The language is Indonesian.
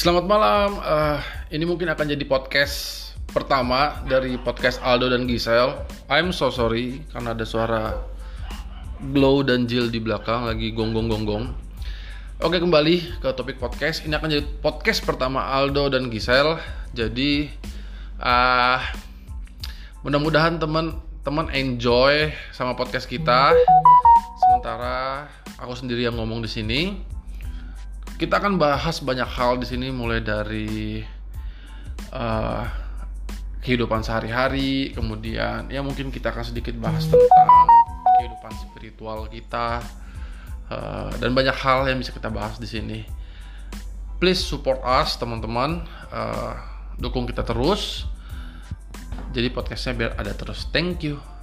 Selamat malam. Uh, ini mungkin akan jadi podcast pertama dari podcast Aldo dan Gisel. I'm so sorry karena ada suara Glow dan Jill di belakang lagi gonggong-gonggong. Oke kembali ke topik podcast. Ini akan jadi podcast pertama Aldo dan Gisel. Jadi uh, mudah-mudahan teman-teman enjoy sama podcast kita. Sementara aku sendiri yang ngomong di sini kita akan bahas banyak hal di sini mulai dari uh, kehidupan sehari-hari, kemudian ya mungkin kita akan sedikit bahas tentang kehidupan spiritual kita uh, dan banyak hal yang bisa kita bahas di sini. Please support us teman-teman, uh, dukung kita terus. Jadi podcastnya biar ada terus. Thank you.